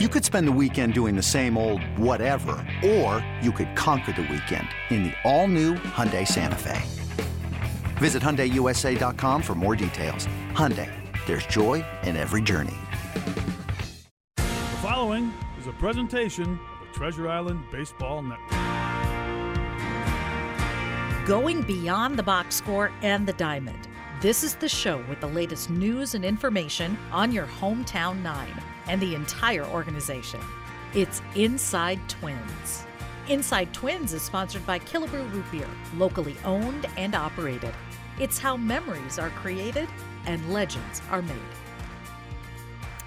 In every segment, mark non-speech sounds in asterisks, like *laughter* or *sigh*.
You could spend the weekend doing the same old whatever, or you could conquer the weekend in the all-new Hyundai Santa Fe. Visit HyundaiUSA.com for more details. Hyundai, there's joy in every journey. The following is a presentation of the Treasure Island Baseball Network. Going beyond the box score and the diamond. This is the show with the latest news and information on your hometown nine and the entire organization. It's Inside Twins. Inside Twins is sponsored by Killebrew Root Beer, locally owned and operated. It's how memories are created and legends are made.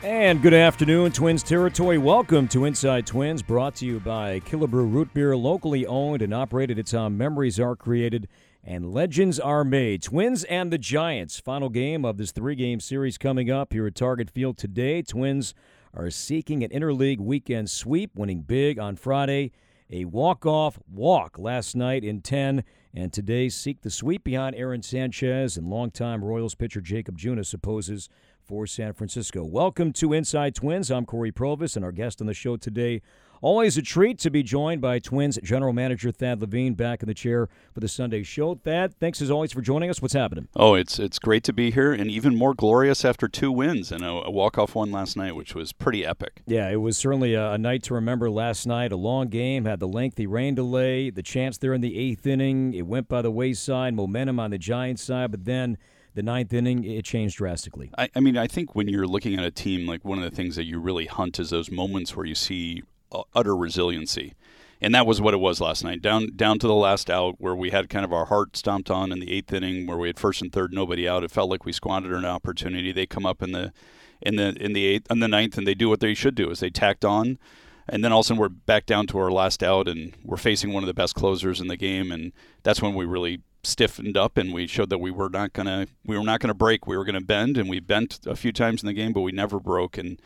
And good afternoon, Twins territory. Welcome to Inside Twins, brought to you by Killebrew Root Beer, locally owned and operated. It's how memories are created and legends are made. Twins and the Giants. Final game of this three game series coming up here at Target Field today. Twins are seeking an interleague weekend sweep, winning big on Friday. A walk off walk last night in 10, and today seek the sweep behind Aaron Sanchez and longtime Royals pitcher Jakob Junis opposes for San Francisco. Welcome to Inside Twins. I'm Cory Provus, and our guest on the show today Always a treat to be joined by Twins general manager Thad Levine back in the chair for the Sunday show. Thad, thanks as always for joining us. What's happening? Oh, it's it's great to be here, and even more glorious after two wins and a, a walk off one last night, which was pretty epic. Yeah, it was certainly a, a, night to remember last night. A long game had the lengthy rain delay, the chance there in the eighth inning. It went by the wayside, momentum on the Giants side, but then the ninth inning, it changed drastically. I, I, mean, I think when you're looking at a team, like one of the things that you really hunt is those moments where you see uh, utter resiliency. And that was what it was last night. Down down to the last out where we had kind of our heart stomped on in the eighth inning where we had first and third, nobody out. It felt like we squandered an opportunity. They come up in the in the in the eighth in the ninth and they do what they should do is they tacked on and then all of a sudden we're back down to our last out and we're facing one of the best closers in the game and that's when we really stiffened up and we showed that we were not gonna we were not gonna break we were gonna bend and we bent a few times in the game but we never broke and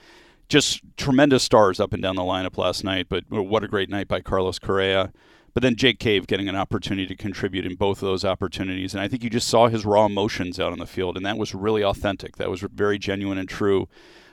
just tremendous stars up and down the lineup last night. But what a great night by Carlos Correa. But then Jake Cave getting an opportunity to contribute in both of those opportunities. And I think you just saw his raw emotions out on the field, and that was really authentic. That was very genuine and true.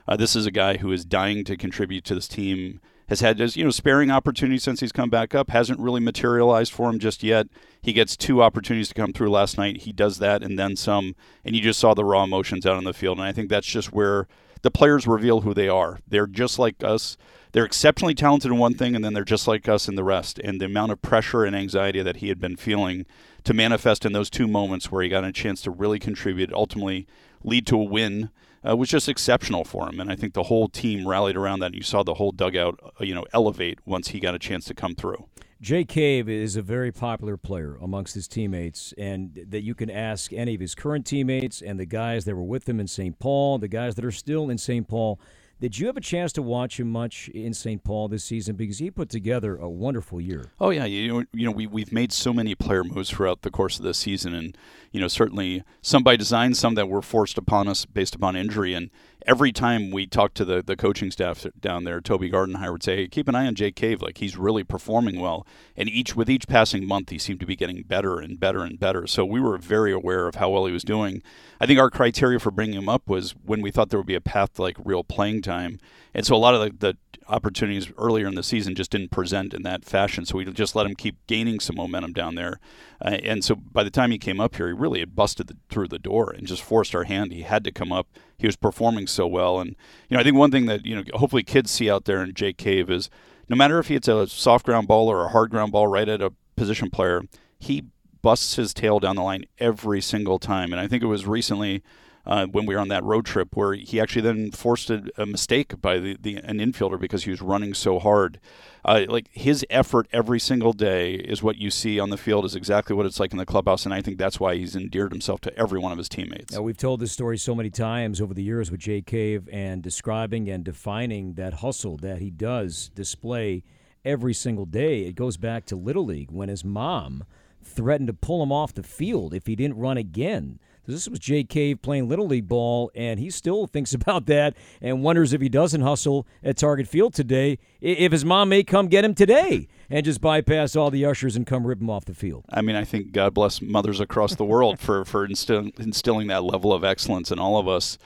Uh, this is a guy who is dying to contribute to this team. Has had you know sparing opportunities since he's come back up. Hasn't really materialized for him just yet. He gets two opportunities to come through last night. He does that and then some. And you just saw the raw emotions out on the field. And I think that's just where the players reveal who they are. They're just like us. They're exceptionally talented in one thing, and then they're just like us in the rest. And the amount of pressure and anxiety that he had been feeling to manifest in those two moments where he got a chance to really contribute, ultimately lead to a win, uh, was just exceptional for him. And I think the whole team rallied around that. And you saw the whole dugout, uh, you know, elevate once he got a chance to come through. Jake Cave is a very popular player amongst his teammates, and that you can ask any of his current teammates and the guys that were with him in St. Paul, the guys that are still in St. Paul. Did you have a chance to watch him much in St. Paul this season? Because he put together a wonderful year. Oh yeah, you know, you know we we've made so many player moves throughout the course of the season, and you know certainly some by design, some that were forced upon us based upon injury. And every time we talk to the, the coaching staff down there, Toby Gardenhire would say, keep an eye on Jake Cave. Like he's really performing well. And each with each passing month, he seemed to be getting better and better and better. So we were very aware of how well he was doing. I think our criteria for bringing him up was when we thought there would be a path to like real playing time. And so a lot of the, the opportunities earlier in the season just didn't present in that fashion. So we just let him keep gaining some momentum down there. Uh, and so by the time he came up here, he really had busted the, through the door and just forced our hand. He had to come up. He was performing so well. And, you know, I think one thing that, you know, hopefully kids see out there in Jake Cave is no matter if he hits a soft ground ball or a hard ground ball right at a position player, he busts his tail down the line every single time. And I think it was recently – uh, when we were on that road trip, where he actually then forced a, a mistake by the, the, an infielder because he was running so hard. Uh, like his effort every single day is what you see on the field is exactly what it's like in the clubhouse, and I think that's why he's endeared himself to every one of his teammates. Now, we've told this story so many times over the years with Jake Cave and describing and defining that hustle that he does display every single day. It goes back to Little League when his mom threatened to pull him off the field if he didn't run again. This was Jake Cave playing Little League ball, and he still thinks *laughs* about that and wonders if he doesn't hustle at Target Field today, if his mom may come get him today and just bypass all the ushers and come rip him off the field. I mean, I think God bless mothers across the world for, for instilling, instilling that level of excellence in all of us.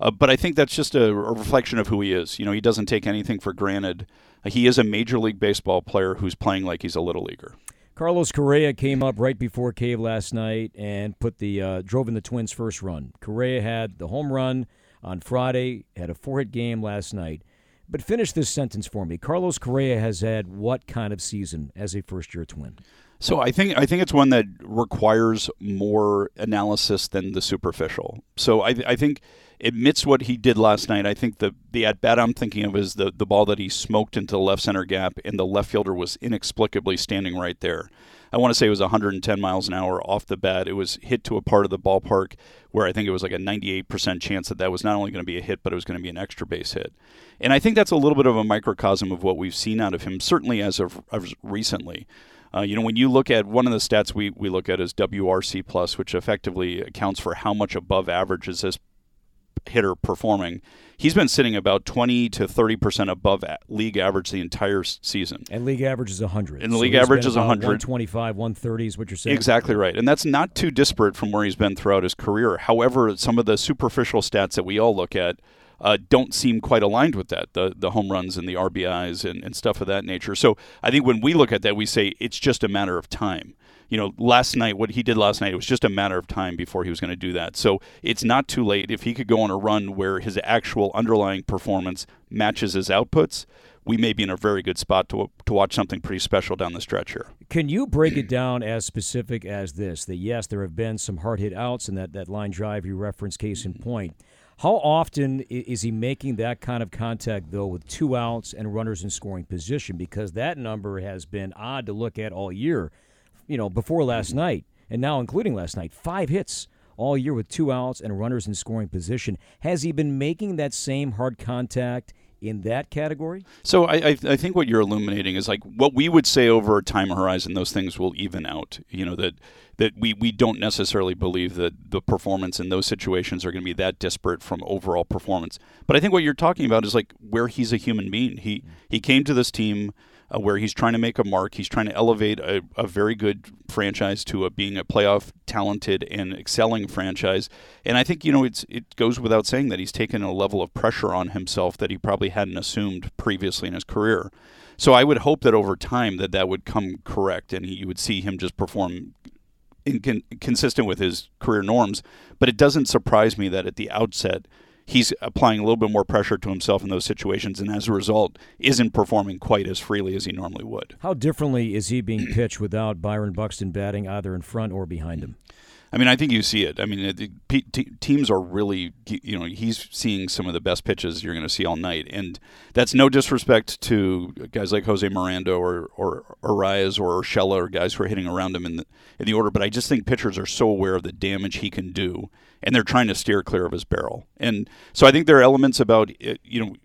Uh, but I think that's just a, a, reflection of who he is. You know, he doesn't take anything for granted. He is a major league baseball player who's playing like he's a little leaguer. Carlos Correa came up right before Cave last night and put the uh, drove in the Twins' first run. Correa had the home run on Friday, had a four-hit game last night. But finish this sentence for me. Carlos Correa has had what kind of season as a first-year Twin? So I think I think it's one that requires more analysis than the superficial. So I, I think admits what he did last night. I think the the at bat I'm thinking of is the the ball that he smoked into the left center gap, and the left fielder was inexplicably standing right there. I want to say it was 110 miles an hour off the bat. It was hit to a part of the ballpark where I think it was like a 98% chance that that was not only going to be a hit, but it was going to be an extra base hit. And I think that's a little bit of a microcosm of what we've seen out of him, certainly as of, recently. Uh, you know, when you look at one of the stats we, we look at is WRC plus, which effectively accounts for how much above average is this hitter performing. He's been sitting about 20 to 30 percent above league average the entire season. And league average is 100. And the so league average is 100. 125, 130 is what you're saying. Exactly right. And that's not too disparate from where he's been throughout his career. However, some of the superficial stats that we all look at uh, don't seem quite aligned with that the the home runs and the RBIs and, and stuff of that nature. So I think when we look at that, we say it's just a matter of time. You know, last night, what he did last night, it was just a matter of time before he was going to do that. So it's not too late. If he could go on a run where his actual underlying performance matches his outputs, we may be in a very good spot to, to watch something pretty special down the stretch here. Can you break it down as specific as this? That yes, there have been some hard hit outs, and that, that line drive you referenced, case in point. How often is he making that kind of contact, though, with two outs and runners in scoring position? Because that number has been odd to look at all year, you know, before last night, and now including last night. Five hits all year with two outs and runners in scoring position. Has he been making that same hard contact in that category? So I, I, I, think what you're illuminating is like what we would say over a time horizon, those things will even out. You know that that we, we don't necessarily believe that the performance in those situations are going to be that disparate from overall performance. But I think what you're talking about is like where he's a human being. He he came to this team uh, where he's trying to make a mark. He's trying to elevate a, a very good franchise to a, being a playoff talented and excelling franchise. And I think you know it's it goes without saying that he's taken a level of pressure on himself that he probably hadn't assumed previously in his career. So I would hope that over time that that would come correct and he, you would see him just perform in, consistent with his career norms. But it doesn't surprise me that at the outset he's applying a little bit more pressure to himself in those situations, and as a result, isn't performing quite as freely as he normally would. How differently is he being pitched without Byron Buxton batting either in front or behind him? I mean, I think you see it. I mean, teams are really, you know, he's seeing some of the best pitches you're going to see all night, and that's no disrespect to guys like Jose Miranda or or Arraez or Urshela or guys who are hitting around him in the in the order. But I just think pitchers are so aware of the damage he can do, and they're trying to steer clear of his barrel. And so I think there are elements about, uh, you know,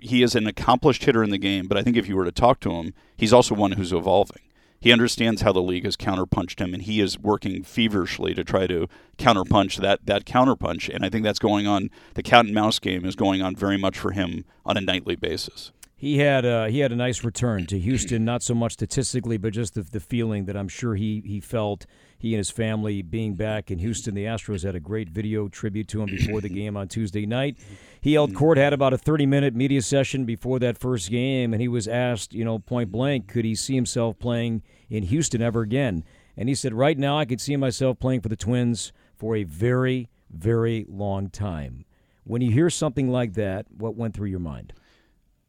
he is an accomplished hitter in the game, but I think if you were to talk to him, he's also one who's evolving. He understands how the league has counterpunched him, and he is working feverishly to try to counterpunch that that counterpunch. And I think that's going on. The cat and mouse game is going on very much for him on a nightly basis. He had uh, he had a nice return to Houston, not so much statistically, but just the, the feeling that I'm sure he he felt he and his family being back in Houston. The Astros had a great video tribute to him before the *clears throat* game on Tuesday night. He held court, had about a 30 minute media session before that first game, and he was asked, you know, point blank, could he see himself playing in Houston ever again? And he said, right now, I could see myself playing for the Twins for a very, very long time. When you hear something like that, what went through your mind?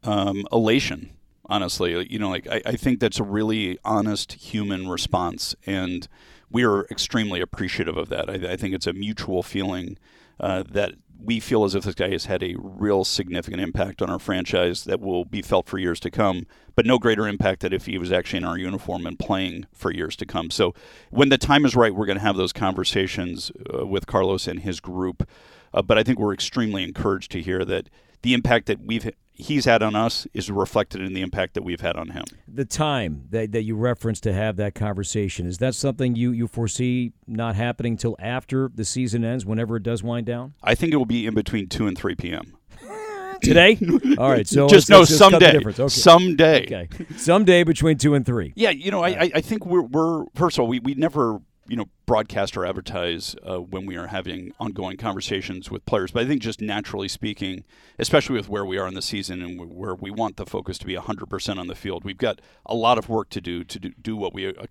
Um, elation honestly you know like I, I, think that's a really honest human response and we are extremely appreciative of that. I, I think it's a mutual feeling uh, that we feel as if this guy has had a real significant impact on our franchise that will be felt for years to come, but no greater impact than if he was actually in our uniform and playing for years to come. So when the time is right, we're going to have those conversations uh, with Carlos and his group. Uh, but I think we're extremely encouraged to hear that the impact that we've he's had on us is reflected in the impact that we've had on him. The time that, that you referenced to have that conversation, is that something you, you foresee not happening until after the season ends, whenever it does wind down? I think it will be in between 2 and 3 p.m. *laughs* Today? *laughs* All right. So just know someday. Okay. Someday. Okay. Someday between two and three. Yeah. You know, I, I think we're, we're first of all, we, we never you know broadcast or advertise uh, when we are having ongoing conversations with players. But I think just naturally speaking, especially with where we are in the season and where we want the focus to be 100% on the field, we've got a lot of work to do to do, do what we uh,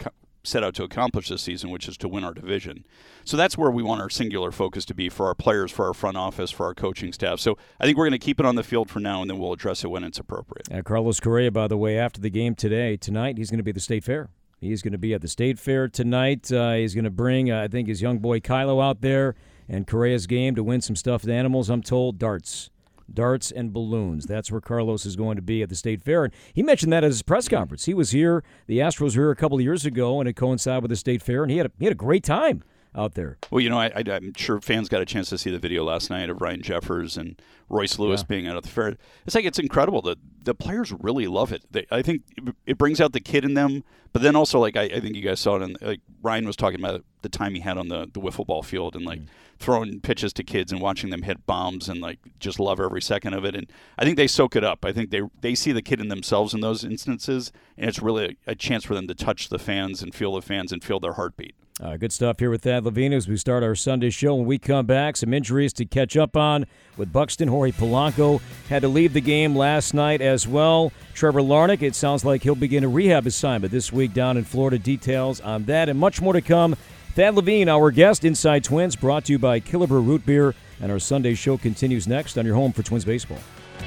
set out to accomplish this season, which is to win our division. So that's where we want our singular focus to be for our players, for our front office, for our coaching staff. So I think we're going to keep it on the field for now, and then we'll address it when it's appropriate. And Carlos Correa, by the way, after the game today, tonight, he's going to be at the State Fair. He's going to be at the State Fair tonight. Uh, he's going to bring, uh, I think, his young boy Kylo out there and Correa's game to win some stuffed animals. I'm told darts darts, and balloons. That's where Carlos is going to be at the State Fair. And he mentioned that at his press conference. He was here, the Astros were here a couple of years ago, and it coincided with the State Fair, and he had a, he had a great time out there. Well, you know, I, am sure fans got a chance to see the video last night of Ryan Jeffers and Royce Lewis yeah. being out at the fair. It's like it's incredible. The the players really love it. They, I think it brings out the kid in them, but then also like I, I think you guys saw it. And like Ryan was talking about the time he had on the the wiffle ball field and like. Mm. Throwing pitches to kids and watching them hit bombs and like just love every second of it, and I think they soak it up. I think they they see the kid in themselves in those instances, and it's really a, a chance for them to touch the fans and feel the fans and feel their heartbeat. Uh, good stuff here with Thad Levine as we start our Sunday show. When we come back, some injuries to catch up on with Buxton. Jorge Polanco had to leave the game last night as well. Trevor Larnach, it sounds like he'll begin a rehab assignment this week down in Florida. Details on that and much more to come. Thad Levine, our guest, Inside Twins, brought to you by Killebrew Root Beer. And our Sunday show continues next on your home for Twins Baseball.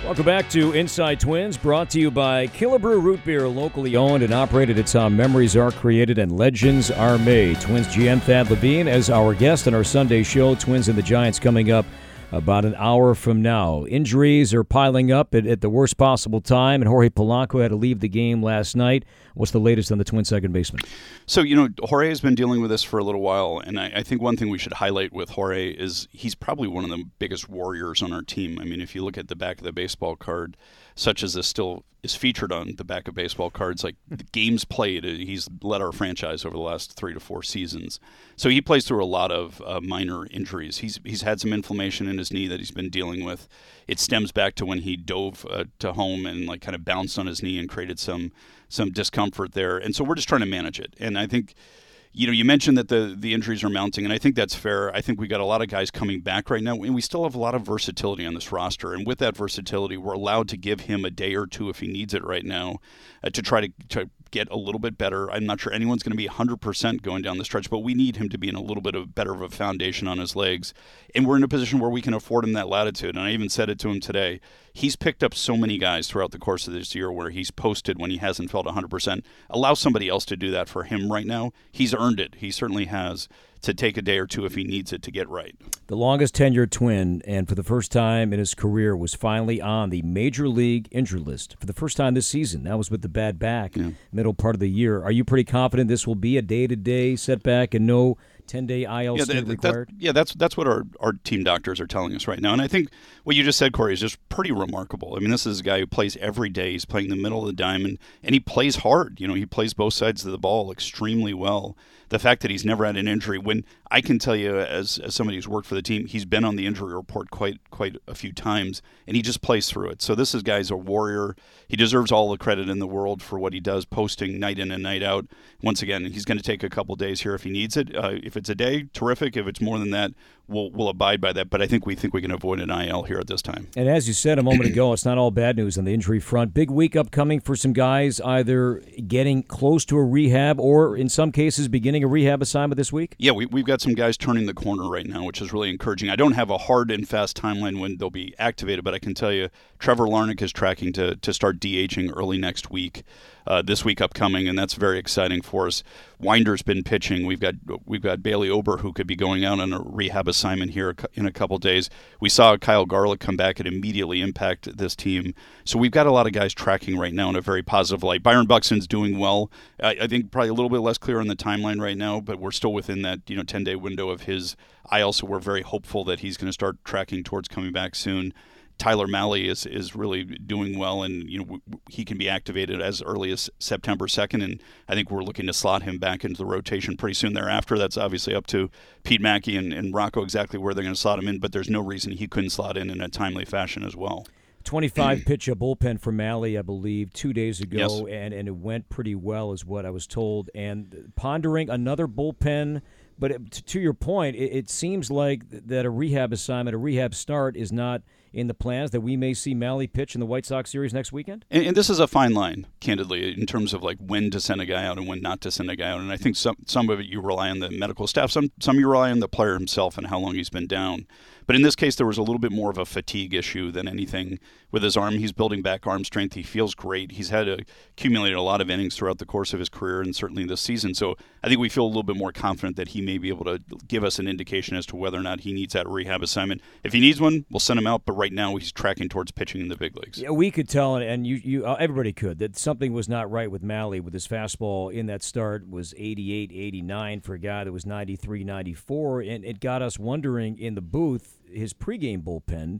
Welcome back to Inside Twins, brought to you by Killebrew Root Beer, locally owned and operated. It's how memories are created and legends are made. Twins GM Thad Levine as our guest on our Sunday show. Twins and the Giants coming up about an hour from now. Injuries are piling up at, at, the worst possible time, and Jorge Polanco had to leave the game last night. What's the latest on the Twin second baseman? So, you know, Jorge has been dealing with this for a little while, and I, I, think one thing we should highlight with Jorge is he's probably one of the biggest warriors on our team. I mean, if you look at the back of the baseball card, such as this still is featured on the back of baseball cards, like the games played, uh, he's led our franchise over the last three to four seasons. So he plays through a lot of uh, minor injuries. He's he's had some inflammation in his knee that he's been dealing with. It stems back to when he dove uh, to home and like kind of bounced on his knee and created some some discomfort there. And so we're just trying to manage it. And I think you know, you mentioned that the the injuries are mounting, and I think that's fair. I think we got a lot of guys coming back right now, and we still have a lot of versatility on this roster. And with that versatility, we're allowed to give him a day or two if he needs it right now, uh, to try to, to get a little bit better. I'm not sure anyone's going to be 100% going down the stretch, but we need him to be in a little bit of better of a foundation on his legs. And we're in a position where we can afford him that latitude. And I even said it to him today. He's picked up so many guys throughout the course of this year where he's posted when he hasn't felt 100%. Allow somebody else to do that for him right now. He's earned it. He certainly has to take a day or two if he needs it to get right. The longest tenured twin, and for the first time in his career, was finally on the major league injury list for the first time this season. That was with the bad back, yeah. middle part of the year. Are you pretty confident this will be a day to day setback and no 10 day IL yeah, that, required? That, yeah, that's that's what our, our team doctors are telling us right now. And I think what you just said, Cory, is just pretty remarkable. I mean, this is a guy who plays every day. He's playing the middle of the diamond, and he plays hard. You know, he plays both sides of the ball extremely well the fact that he's never had an injury when I can tell you as, as somebody who's worked for the team he's been on the injury report quite quite a few times and he just plays through it. So this is guy's a warrior. He deserves all the credit in the world for what he does posting night in and night out. Once again he's going to take a couple days here if he needs it. Uh, if it's a day terrific. If it's more than that we'll, we'll abide by that but I think we think we can avoid an IL here at this time and as you said a moment ago it's not all bad news on the injury front big week upcoming for some guys either getting close to a rehab or in some cases beginning a rehab assignment this week? Yeah, we, we've got some guys turning the corner right now, which is really encouraging. I don't have a hard and fast timeline when they'll be activated, but I can tell you Trevor Larnach is tracking to, to start DHing early next week uh, this week upcoming, and that's very exciting for us. Winder's been pitching. We've got we've got Bailey Ober who could be going out on a rehab assignment here in a couple days. We saw Kyle Garlick come back and immediately impact this team. So we've got a lot of guys tracking right now in a very positive light. Byron Buxton's doing well. I, I think probably a little bit less clear on the timeline right now, but we're still within that you know 10 day window of his. I also we're very hopeful that he's going to start tracking towards coming back soon. Tyler Mahle is is really doing well, and you know w- he can be activated as early as September second, and I think we're looking to slot him back into the rotation pretty soon thereafter. That's obviously up to Pete Maki and, and Rocco exactly where they're going to slot him in, but there's no reason he couldn't slot in in a timely fashion as well. 25 *clears throat* pitch a bullpen for Mahle, I believe, two days ago, yes. and, and it went pretty well, is what I was told. And pondering another bullpen But to your point, it, it seems like that a rehab assignment, a rehab start, is not in the plans that we may see Mahle pitch in the White Sox series next weekend? And, and, this is a fine line, candidly, in terms of like when to send a guy out and when not to send a guy out. And I think some some of it you rely on the medical staff, some some you rely on the player himself and how long he's been down. But in this case, there was a little bit more of a fatigue issue than anything with his arm. He's building back arm strength. He feels great. He's had a, accumulated a lot of innings throughout the course of his career and certainly this season. So I think we feel a little bit more confident that he may be able to give us an indication as to whether or not he needs that rehab assignment. If he needs one, we'll send him out. But right now, he's tracking towards pitching in the big leagues. Yeah, we could tell, and you, you, uh, everybody could, that something was not right with Mahle with his fastball in that start was 88, 89 for a guy that was 93, 94, and it got us wondering in the booth his pregame bullpen.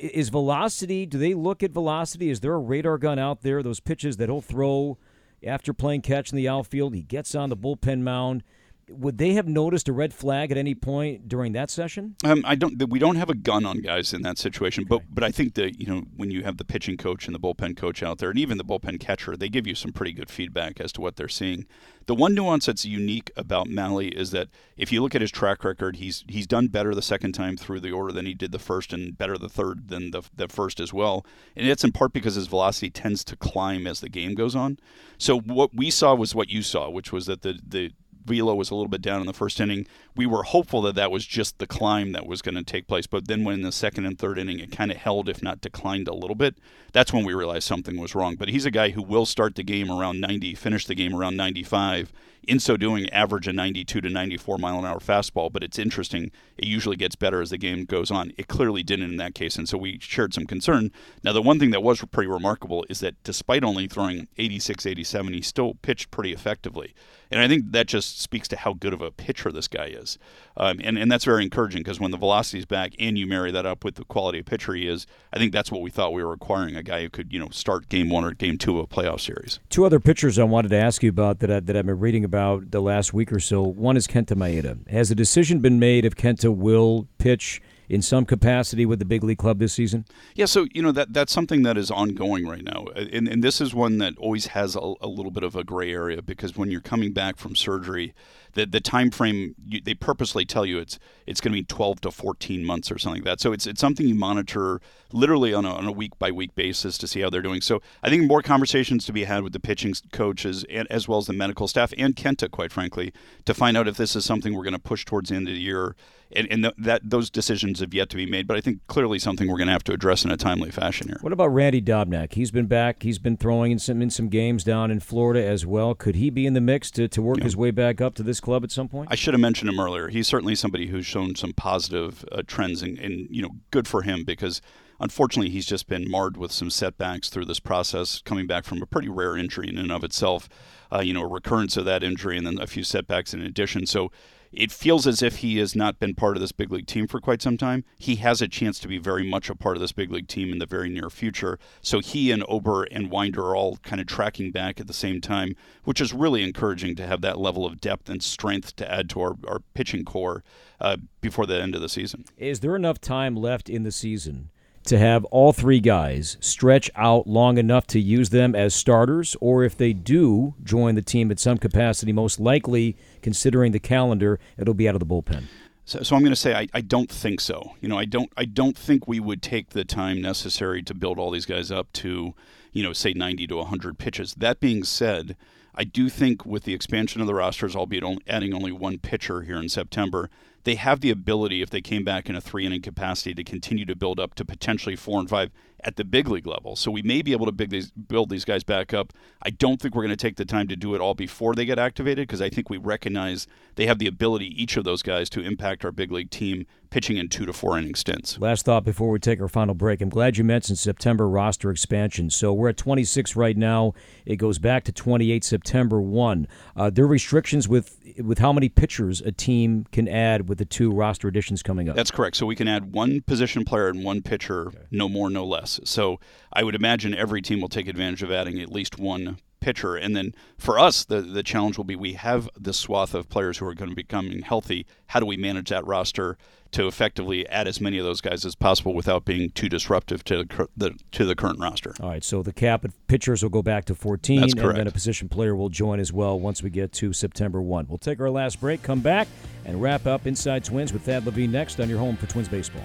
Is velocity? Do they look at velocity? Is there a radar gun out there? Those pitches that he'll throw after playing catch in the outfield, he gets on the bullpen mound would they have noticed a red flag at any point during that session? Um, I don't. We don't have a gun on guys in that situation, but but I think that you know when you have the pitching coach and the bullpen coach out there, and even the bullpen catcher, they give you some pretty good feedback as to what they're seeing. The one nuance that's unique about Mahle is that if you look at his track record, he's he's done better the second time through the order than he did the first, and better the third than the the first as well. And it's in part because his velocity tends to climb as the game goes on. So what we saw was what you saw, which was that the the velo was a little bit down in the first inning. We were hopeful that that was just the climb that was going to take place, but then when in the second and third inning it kind of held, if not declined a little bit, that's when we realized something was wrong. But he's a guy who will start the game around 90, finish the game around 95. In so doing, average a 92 to 94 mile an hour fastball. But it's interesting; it usually gets better as the game goes on. It clearly didn't in that case, and so we shared some concern. Now, the one thing that was pretty remarkable is that despite only throwing 86, 87, he still pitched pretty effectively. And I think that just speaks to how good of a pitcher this guy is. Um, and, and that's very encouraging because when the velocity is back and you marry that up with the quality of pitcher he is, I think that's what we thought we were acquiring a guy who could, you know, start game one or game two of a playoff series. Two other pitchers I wanted to ask you about that, I, that I've been reading about the last week or so. One is Kenta Maeda. Has a decision been made if Kenta will pitch in some capacity with the big league club this season? Yeah, so you know that that's something that is ongoing right now, uh, and, and this is one that always has a, a little bit of a gray area because when you're coming back from surgery, the the time frame you, they purposely tell you it's it's going to be 12 to 14 months or something like that. So it's it's something you monitor literally on a, on a week by week basis to see how they're doing. So I think more conversations to be had with the pitching coaches and as well as the medical staff and Kenta, quite frankly, to find out if this is something we're going to push towards the end of the year. And, and th- that those decisions have yet to be made, but I think clearly something we're going to have to address in a timely fashion here. What about Randy Dobnak? He's been back. He's been throwing in some in some games down in Florida as well. Could he be in the mix to, to work yeah. his way back up to this club at some point? I should have mentioned him earlier. He's certainly somebody who's shown some positive uh, trends, and, and you know, good for him because unfortunately he's just been marred with some setbacks through this process, coming back from a pretty rare injury in and of itself. Uh, you know, a recurrence of that injury, and then a few setbacks in addition. So it feels as if he has not been part of this big league team for quite some time. He has a chance to be very much a part of this big league team in the very near future. So he and Ober and Winder are all kind of tracking back at the same time, which is really encouraging to have that level of depth and strength to add to our, our pitching core uh, before the end of the season. Is there enough time left in the season? To have all three guys stretch out long enough to use them as starters, or if they do join the team at some capacity, most likely, considering the calendar, it'll be out of the bullpen. So, so I'm going to say I, I don't think so. You know, I don't I don't think we would take the time necessary to build all these guys up to, you know, say 90 to 100 pitches. That being said, I do think with the expansion of the rosters, albeit only adding only one pitcher here in September, they have the ability, if they came back in a three inning capacity, to continue to build up to potentially four and five at the big league level. So we may be able to these, build these guys back up. I don't think we're going to take the time to do it all before they get activated because I think we recognize they have the ability, each of those guys, to impact our big league team pitching in two to four inning stints. Last thought before we take our final break. I'm glad you mentioned September roster expansion. So we're at 26 right now. It goes back to 28 September 1. Uh, there are restrictions with with how many pitchers a team can add with the two roster additions coming up. That's correct. So we can add one position player and one pitcher, okay. no more, no less. So I would imagine every team will take advantage of adding at least one pitcher. And then for us, the the challenge will be we have this swath of players who are going to be coming healthy. How do we manage that roster to effectively add as many of those guys as possible without being too disruptive to the to the current roster? All right, so the cap of pitchers will go back to 14, That's correct. and then a position player will join as well once we get to September 1. We'll take our last break, come back, and wrap up Inside Twins with Thad Levine next on your home for Twins baseball.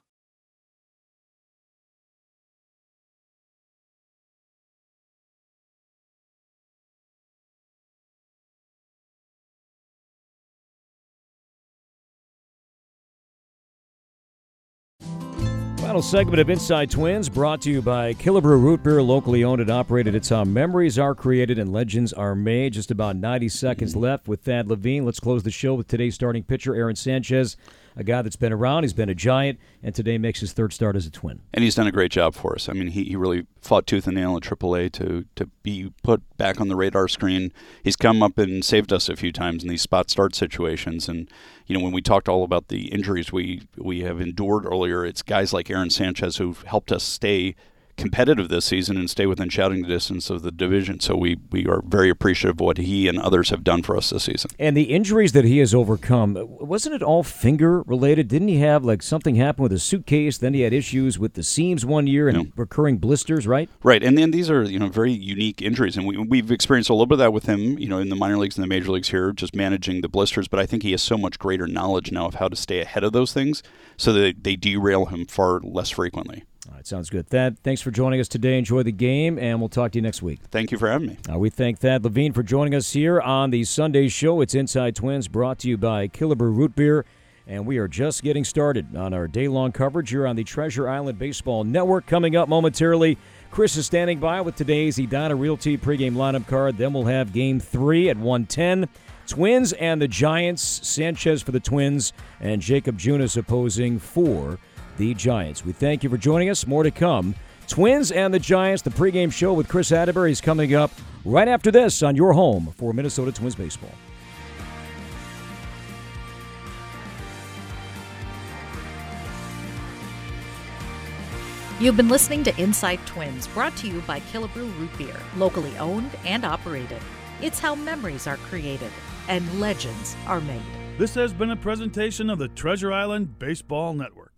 Final segment of Inside Twins brought to you by Killebrew Root Beer, locally owned and operated. It's how memories are created and legends are made. Just about 90 seconds left with Thad Levine. Let's close the show with today's starting pitcher, Aaron Sanchez, a guy that's been around. He's been a giant, and today makes his third start as a twin. and he's done a great job for us. I mean, he, he really fought tooth and nail at AAA to to be put back on the radar screen. He's come up and saved us a few times in these spot start situations. And you know, when we talked all about the injuries we we have endured earlier, it's guys like Aaron Sanchez who've helped us stay competitive this season and stay within shouting distance of the division. So we we are very appreciative of what he and others have done for us this season. And the injuries that he has overcome, wasn't it all finger related? Didn't he have like something happen with his suitcase? Then he had issues with the seams one year and Yeah. recurring blisters, right? Right, and then these are you know very unique injuries, and we, we've experienced a little bit of that with him, you know, in the minor leagues and the major leagues here, just managing the blisters. But I think he has so much greater knowledge now of how to stay ahead of those things, so that they derail him far less frequently. All right, sounds good. Thad, thanks for joining us today. Enjoy the game, and we'll talk to you next week. Thank you for having me. Uh, we thank Thad Levine for joining us here on the Sunday show. It's Inside Twins, brought to you by Killebrew Root Beer. And we are just getting started on our day long coverage here on the Treasure Island Baseball Network. Coming up momentarily, Kris is standing by with today's Edina Realty pregame lineup card. Then we'll have game three at 110. Twins and the Giants. Sanchez for the Twins, and Jakob Junis opposing for the Giants. We thank you for joining us. More to come. Twins and the Giants, the pregame show with Kris Atteberry is coming up right after this on your home for Minnesota Twins baseball. You've been listening to Inside Twins, brought to you by Killebrew Root Beer, locally owned and operated. It's how memories are created and legends are made. This has been a presentation of the Treasure Island Baseball Network.